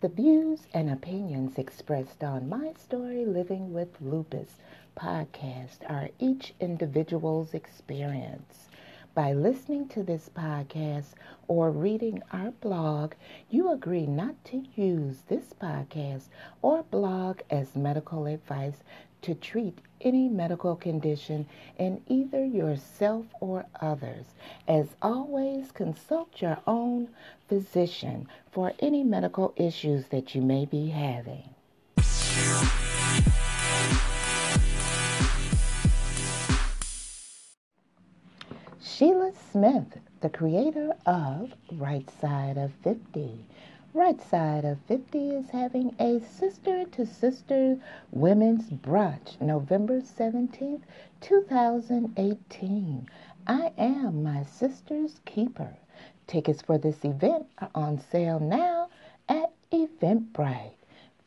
The views and opinions expressed on My Story Living with Lupus podcast are each individual's experience. By listening to this podcast or reading our blog, you agree not to use this podcast or blog as medical advice to treat any medical condition in either yourself or others. As always, consult your own physician for any medical issues that you may be having. Sheila Smith, the creator of Right Side of 50 Right Side of 50 is having a sister to sister women's brunch November 17th, 2018. I am my sister's keeper. Tickets for this event are on sale now at Eventbrite.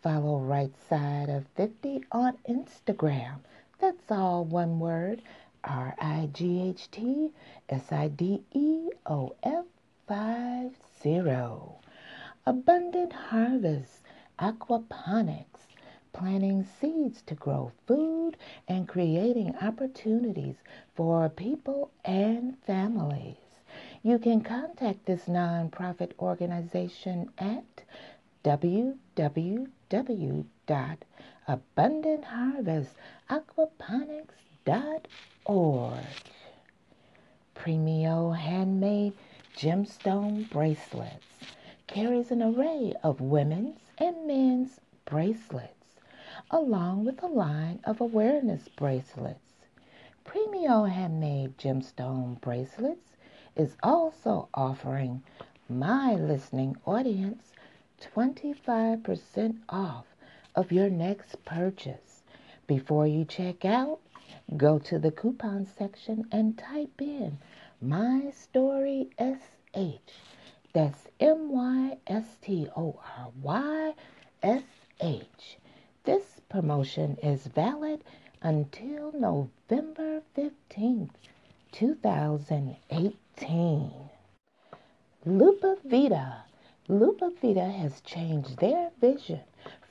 Follow Right Side of 50 on Instagram. That's all one word R I G H T S I D E O F 50 abundant harvest, aquaponics, planting seeds to grow food and creating opportunities for people and families. You can contact this nonprofit organization at www.abundantharvestaquaponics.org. Premio handmade gemstone bracelets carries an array of women's and men's bracelets, along with a line of awareness bracelets. Premio Handmade Gemstone Bracelets is also offering my listening audience 25% off of your next purchase. Before you check out, go to the coupon section and type in My Story SH that's M Y S T O R Y S H. This promotion is valid until November 15th, 2018. Lupa Vita. Lupa Vita has changed their vision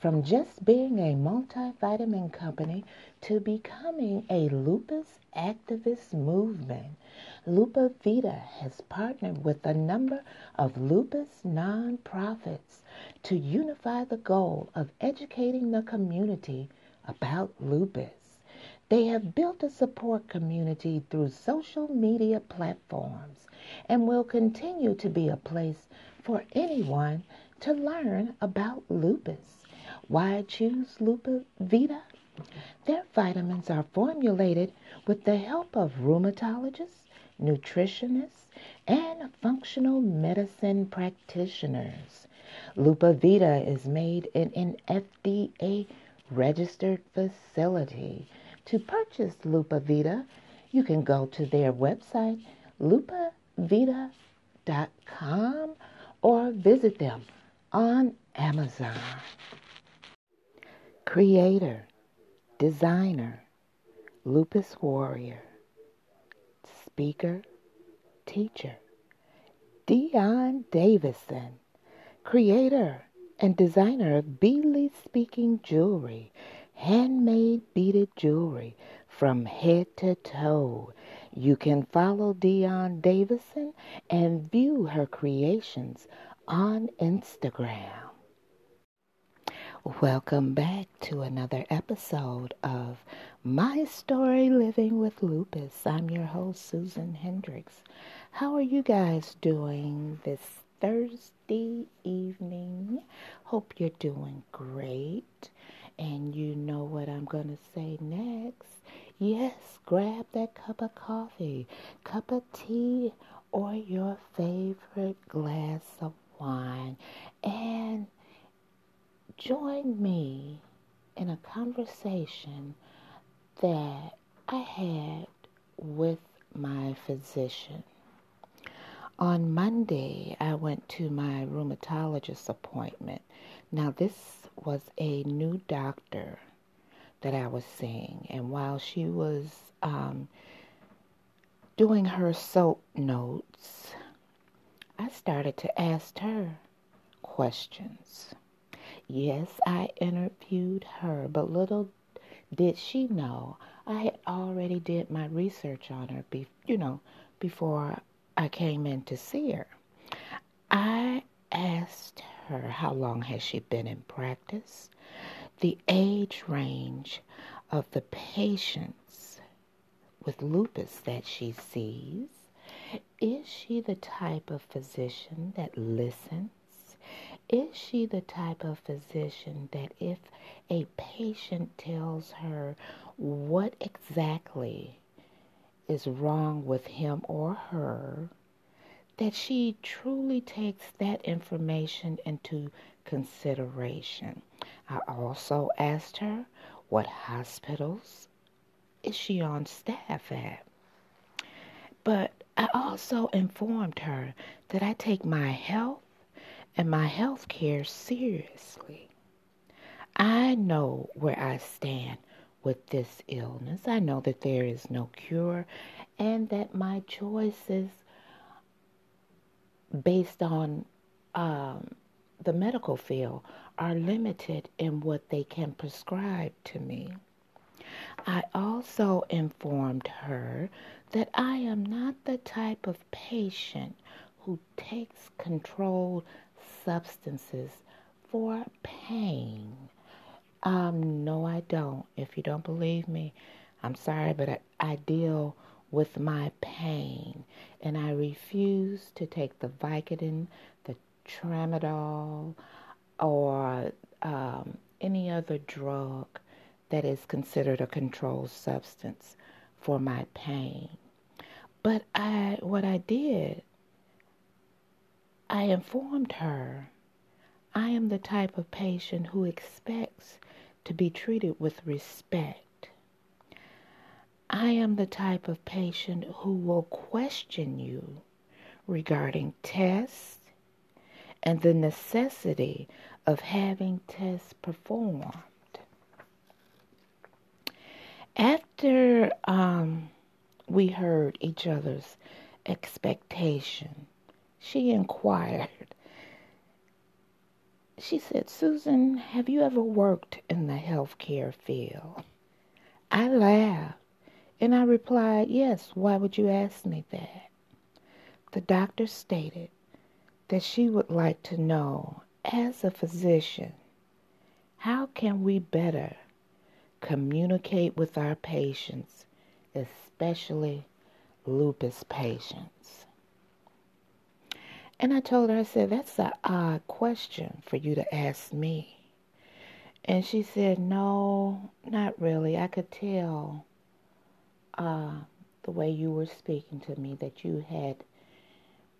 from just being a multivitamin company to becoming a lupus activist movement. Lupa Vita has partnered with a number of lupus nonprofits to unify the goal of educating the community about lupus. They have built a support community through social media platforms and will continue to be a place for anyone to learn about lupus. Why choose Lupa Vita? Their vitamins are formulated with the help of rheumatologists nutritionists, and functional medicine practitioners. Lupa Vita is made in an FDA registered facility. To purchase Lupa Vita, you can go to their website, lupavita.com, or visit them on Amazon. Creator, designer, lupus warrior speaker, teacher. Dion Davison, creator and designer of Beadly Speaking Jewelry, handmade beaded jewelry from head to toe. You can follow Dion Davison and view her creations on Instagram. Welcome back to another episode of My Story Living with Lupus. I'm your host, Susan Hendrix. How are you guys doing this Thursday evening? Hope you're doing great. And you know what I'm going to say next. Yes, grab that cup of coffee, cup of tea, or your favorite glass of wine and join me in a conversation that I had with my physician. On Monday, I went to my rheumatologist appointment. Now, this was a new doctor that I was seeing, and while she was um, doing her soap notes, I started to ask her questions. Yes, I interviewed her, but little did she know I had already did my research on her, be, you know, before I came in to see her. I asked her how long has she been in practice, the age range of the patients with lupus that she sees. Is she the type of physician that listens is she the type of physician that if a patient tells her what exactly is wrong with him or her, that she truly takes that information into consideration. I also asked her what hospitals is she on staff at. But I also informed her that I take my health and my health care seriously. I know where I stand with this illness. I know that there is no cure and that my choices based on um, the medical field are limited in what they can prescribe to me. I also informed her that I am not the type of patient who takes controlled substances for pain. Um, no, I don't. If you don't believe me, I'm sorry, but I, I deal with my pain and I refuse to take the Vicodin, the Tramadol, or um, any other drug that is considered a controlled substance for my pain. But I, what I did I informed her I am the type of patient who expects to be treated with respect. I am the type of patient who will question you regarding tests and the necessity of having tests performed. After um, we heard each other's expectation, she inquired. She said, Susan, have you ever worked in the healthcare field? I laughed and I replied, Yes, why would you ask me that? The doctor stated that she would like to know, as a physician, how can we better communicate with our patients, especially lupus patients? And I told her, I said, that's an odd question for you to ask me. And she said, no, not really. I could tell uh, the way you were speaking to me that you had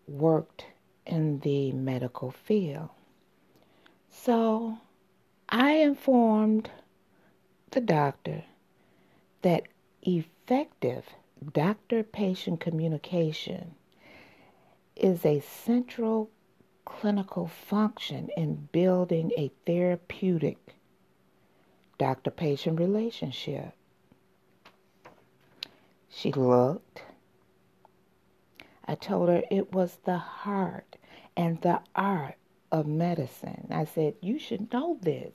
worked in the medical field. So I informed the doctor that effective doctor patient communication is a central clinical function in building a therapeutic doctor patient relationship. She looked. I told her it was the heart and the art of medicine. I said, You should know this.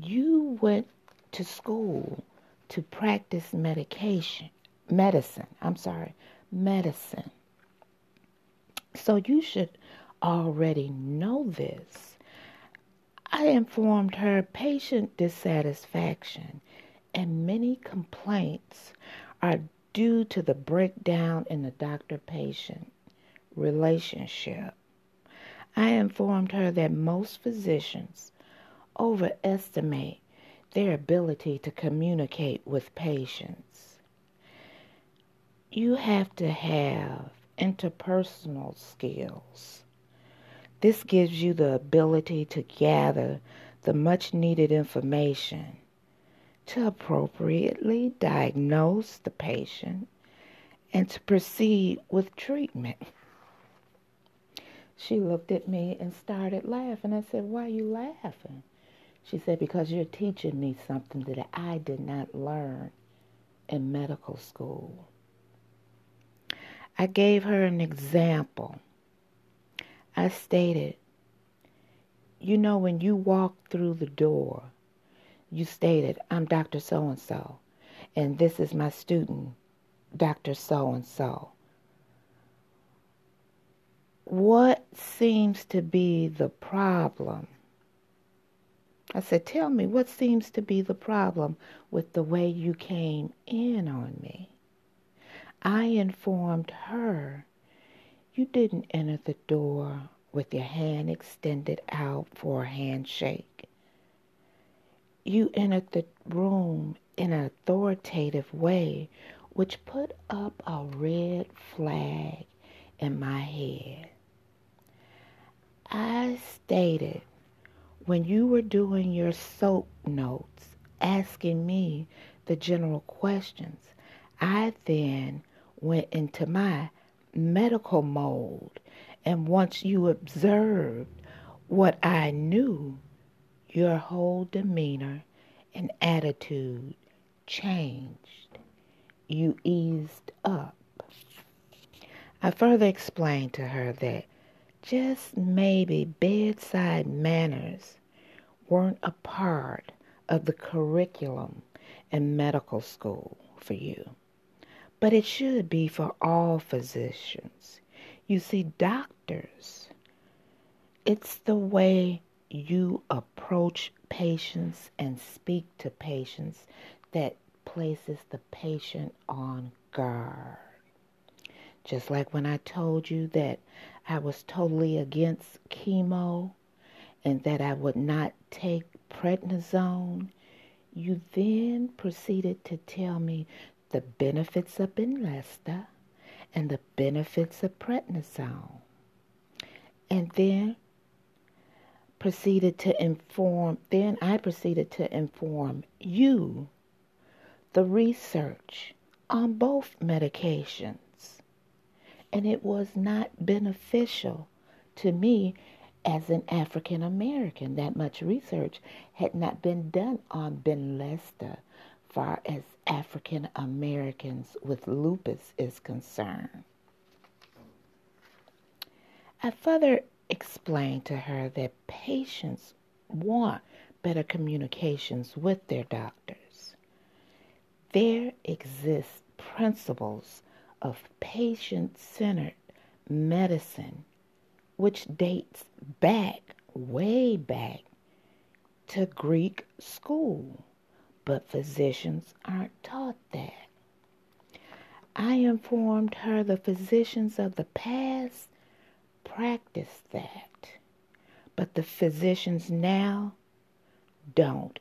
You went to school to practice medication, medicine. I'm sorry, medicine. So you should already know this. I informed her patient dissatisfaction and many complaints are due to the breakdown in the doctor patient relationship. I informed her that most physicians overestimate their ability to communicate with patients. You have to have interpersonal skills. This gives you the ability to gather the much needed information to appropriately diagnose the patient and to proceed with treatment. She looked at me and started laughing. I said, Why are you laughing? She said, Because you're teaching me something that I did not learn in medical school. I gave her an example. I stated, you know, when you walked through the door, you stated, I'm Dr. So and so, and this is my student, Dr. So and so. What seems to be the problem? I said, Tell me, what seems to be the problem with the way you came in on me? I informed her, You didn't enter the door with your hand extended out for a handshake. You entered the room in an authoritative way, which put up a red flag in my head. I stated when you were doing your soap notes, asking me the general questions, I then went into my medical mode. And once you observed what I knew, your whole demeanor and attitude changed. You eased up. I further explained to her that just maybe bedside manners weren't a part of the curriculum in medical school for you. But it should be for all physicians. You see, doctors, it's the way you approach patients and speak to patients that places the patient on guard. Just like when I told you that I was totally against chemo and that I would not take prednisone, you then proceeded to tell me the benefits of Benlysta and the benefits of prednisone. And then proceeded to inform, then I proceeded to inform you the research on both medications. And it was not beneficial to me as an African American. That much research had not been done on Benlysta far as African Americans with lupus is concerned. I further explained to her that patients want better communications with their doctors. There exist principles of patient centered medicine which dates back, way back, to Greek school but physicians aren't taught that. I informed her the physicians of the past practiced that, but the physicians now don't.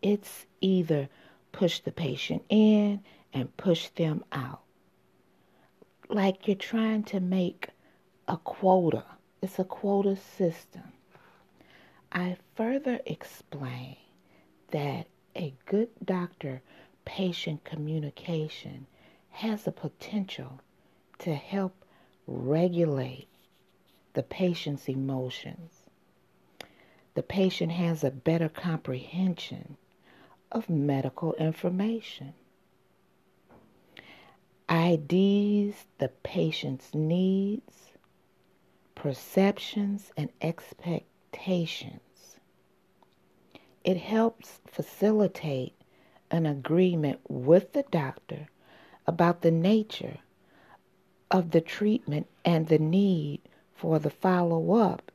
It's either push the patient in and push them out. Like you're trying to make a quota. It's a quota system. I further explain that a good doctor patient communication has the potential to help regulate the patient's emotions. The patient has a better comprehension of medical information. IDs the patient's needs, perceptions, and expectations it helps facilitate an agreement with the doctor about the nature of the treatment and the need for the follow up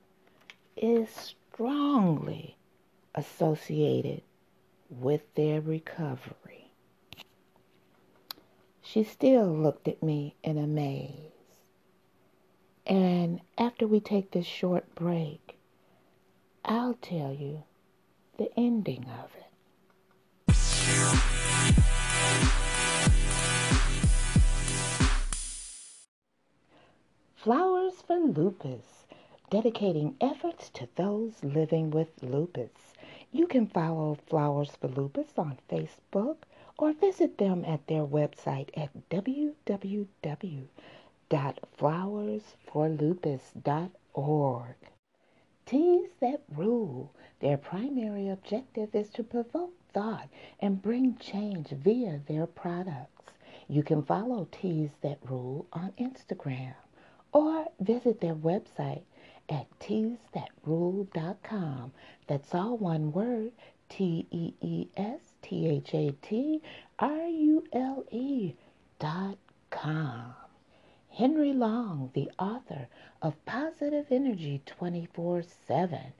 is strongly associated with their recovery. She still looked at me in amaze. And after we take this short break, I'll tell you the ending of it. Flowers for Lupus, dedicating efforts to those living with lupus. You can follow Flowers for Lupus on Facebook or visit them at their website at www.flowersforlupus.org. Tees that rule their primary objective is to provoke thought and bring change via their products. You can follow Tees That Rule on Instagram or visit their website at teesthatrule.com. That's all one word T E E S T H A T R U L E dot com. Henry Long, the author of Positive Energy 24 7.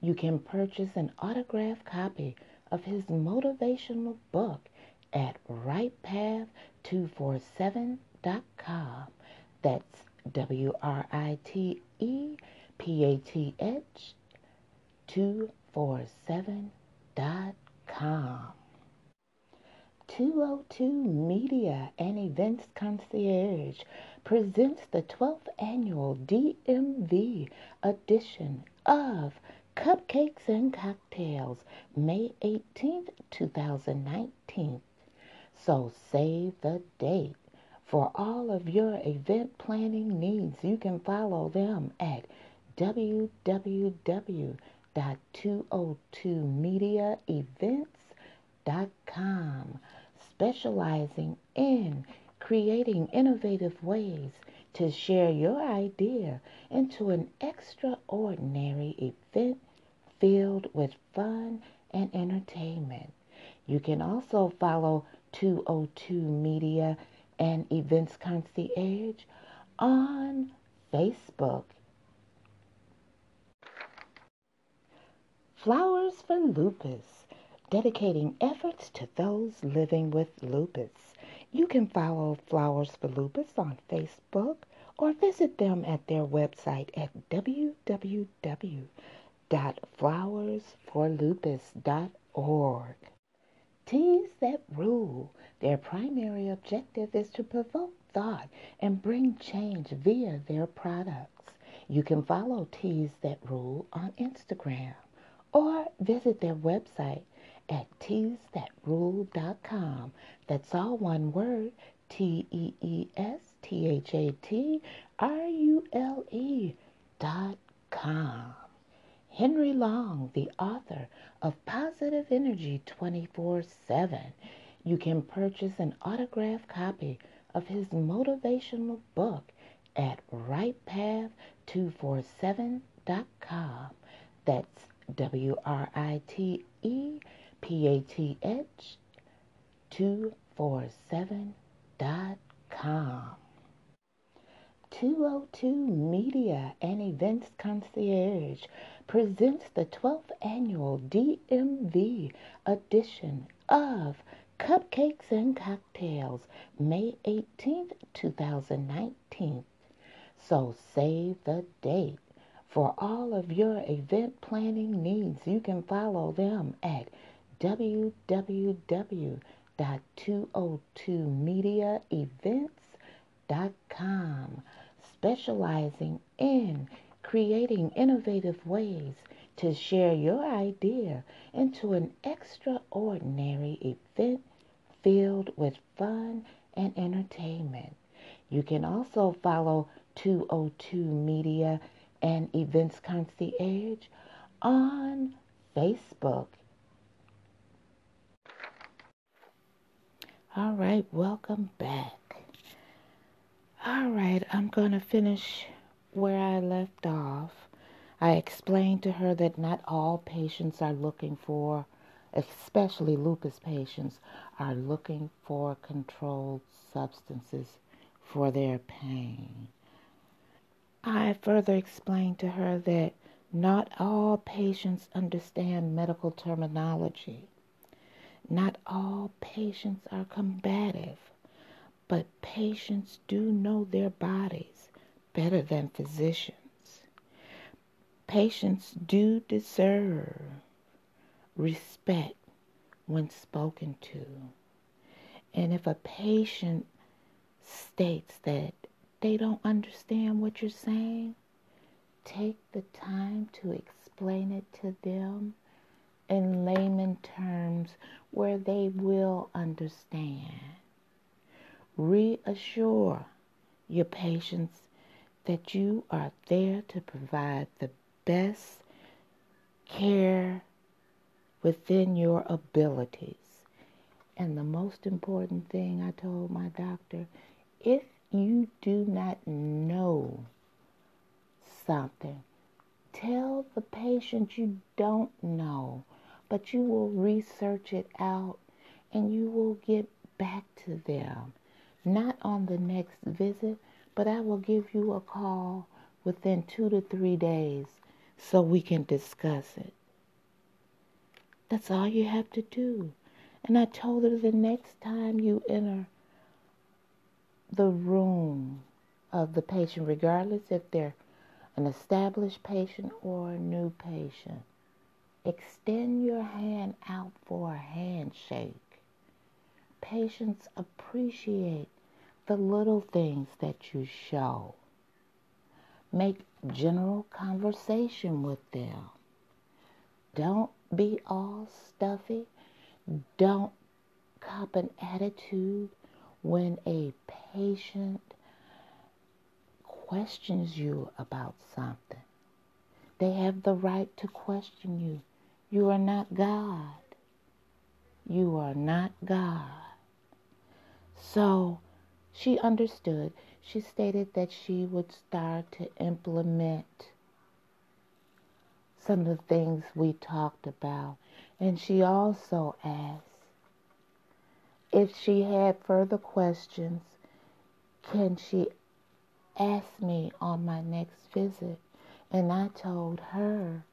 You can purchase an autographed copy of his motivational book at writepath247.com. That's W R I T E P A T H 247.com. 202 Media and Events Concierge presents the 12th annual DMV edition of Cupcakes and Cocktails, May 18th, 2019. So save the date. For all of your event planning needs, you can follow them at www.202mediaevents.com, specializing in creating innovative ways to share your idea into an extraordinary event filled with fun and entertainment. You can also follow 202 Media and Events Concierge on Facebook. Flowers for Lupus, dedicating efforts to those living with lupus. You can follow Flowers for Lupus on Facebook or visit them at their website at www.flowersforlupus.org. Tees that rule. Their primary objective is to provoke thought and bring change via their products. You can follow Tees That Rule on Instagram or visit their website at teesthatrule.com. That's all one word T E E S T H A T R U L E dot com. Henry Long, the author of Positive Energy 24 7. You can purchase an autographed copy of his motivational book at writepath247.com. That's W R I T E P A T H 247.com. 202 Media and Events Concierge presents the 12th annual DMV edition of Cupcakes and Cocktails, May 18th, 2019. So save the date. For all of your event planning needs, you can follow them at www.202mediaevents.com, specializing in creating innovative ways to share your idea into an extraordinary event filled with fun and entertainment. You can also follow 202 Media and Events Concierge on Facebook. All right, welcome back. All right, I'm going to finish where I left off. I explained to her that not all patients are looking for, especially lupus patients, are looking for controlled substances for their pain. I further explained to her that not all patients understand medical terminology. Not all patients are combative, but patients do know their bodies better than physicians. Patients do deserve respect when spoken to. And if a patient states that they don't understand what you're saying, take the time to explain it to them in layman terms where they will understand. Reassure your patients that you are there to provide the best care within your abilities. And the most important thing I told my doctor if you do not know something, Tell the patient you don't know, but you will research it out and you will get back to them. Not on the next visit, but I will give you a call within two to three days so we can discuss it. That's all you have to do. And I told her the next time you enter the room of the patient, regardless if they're an established patient or a new patient, extend your hand out for a handshake. Patients appreciate the little things that you show. Make general conversation with them. Don't be all stuffy. Don't cop an attitude when a patient questions you about something. They have the right to question you. You are not God. You are not God. So she understood. She stated that she would start to implement some of the things we talked about. And she also asked if she had further questions, can she ask me on my next visit? And I told her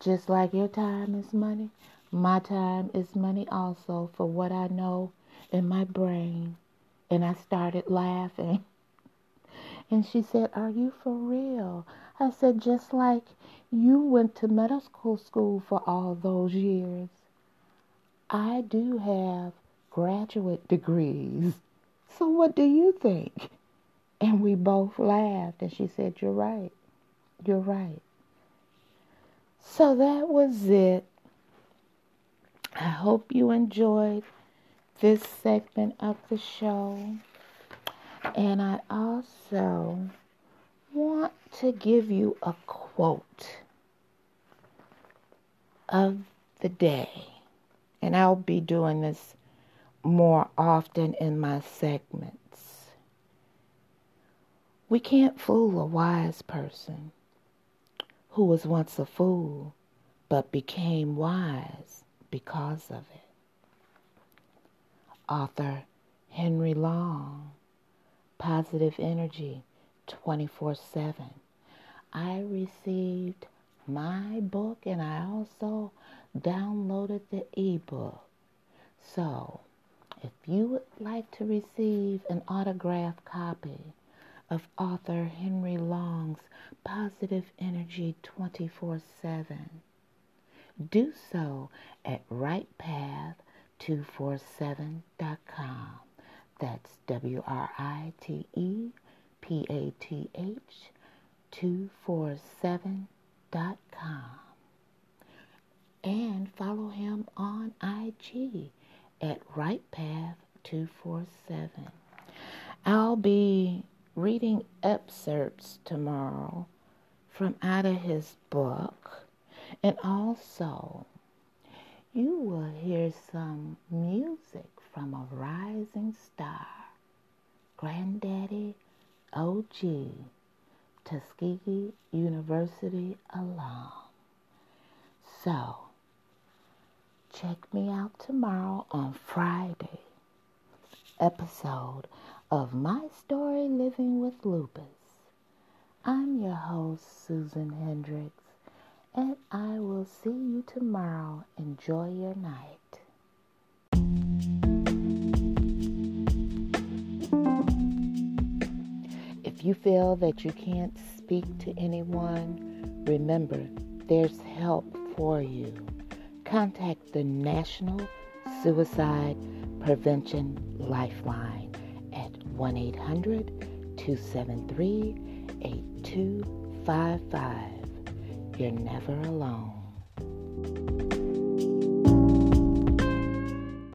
just like your time is money, my time is money also for what I know in my brain. And I started laughing. And she said, Are you for real? I said, Just like you went to medical school for all those years. I do have graduate degrees. So what do you think? And we both laughed, and she said, You're right. You're right. So that was it. I hope you enjoyed this segment of the show. And I also want to give you a quote of the day. And I'll be doing this more often in my segments. We can't fool a wise person who was once a fool but became wise because of it. Author Henry Long, Positive Energy 24 7. I received my book and I also downloaded the ebook. So, if you would like to receive an autographed copy of author Henry Long's Positive Energy 24 7. Do so at WritePath247.com. That's W R I T E P A T H 247.com. And follow him on IG at WritePath247. I'll be reading excerpts tomorrow from out of his book. And also, you will hear some music from a rising star, Granddaddy OG, Tuskegee University alum. So, check me out tomorrow on Friday episode of My Story Living with Lupus. I'm your host, Susan Hendrix, and I will see you tomorrow. Enjoy your night. If you feel that you can't speak to anyone, remember there's help for you. Contact the National Suicide Prevention Lifeline 1 800 273 8255. You're never alone.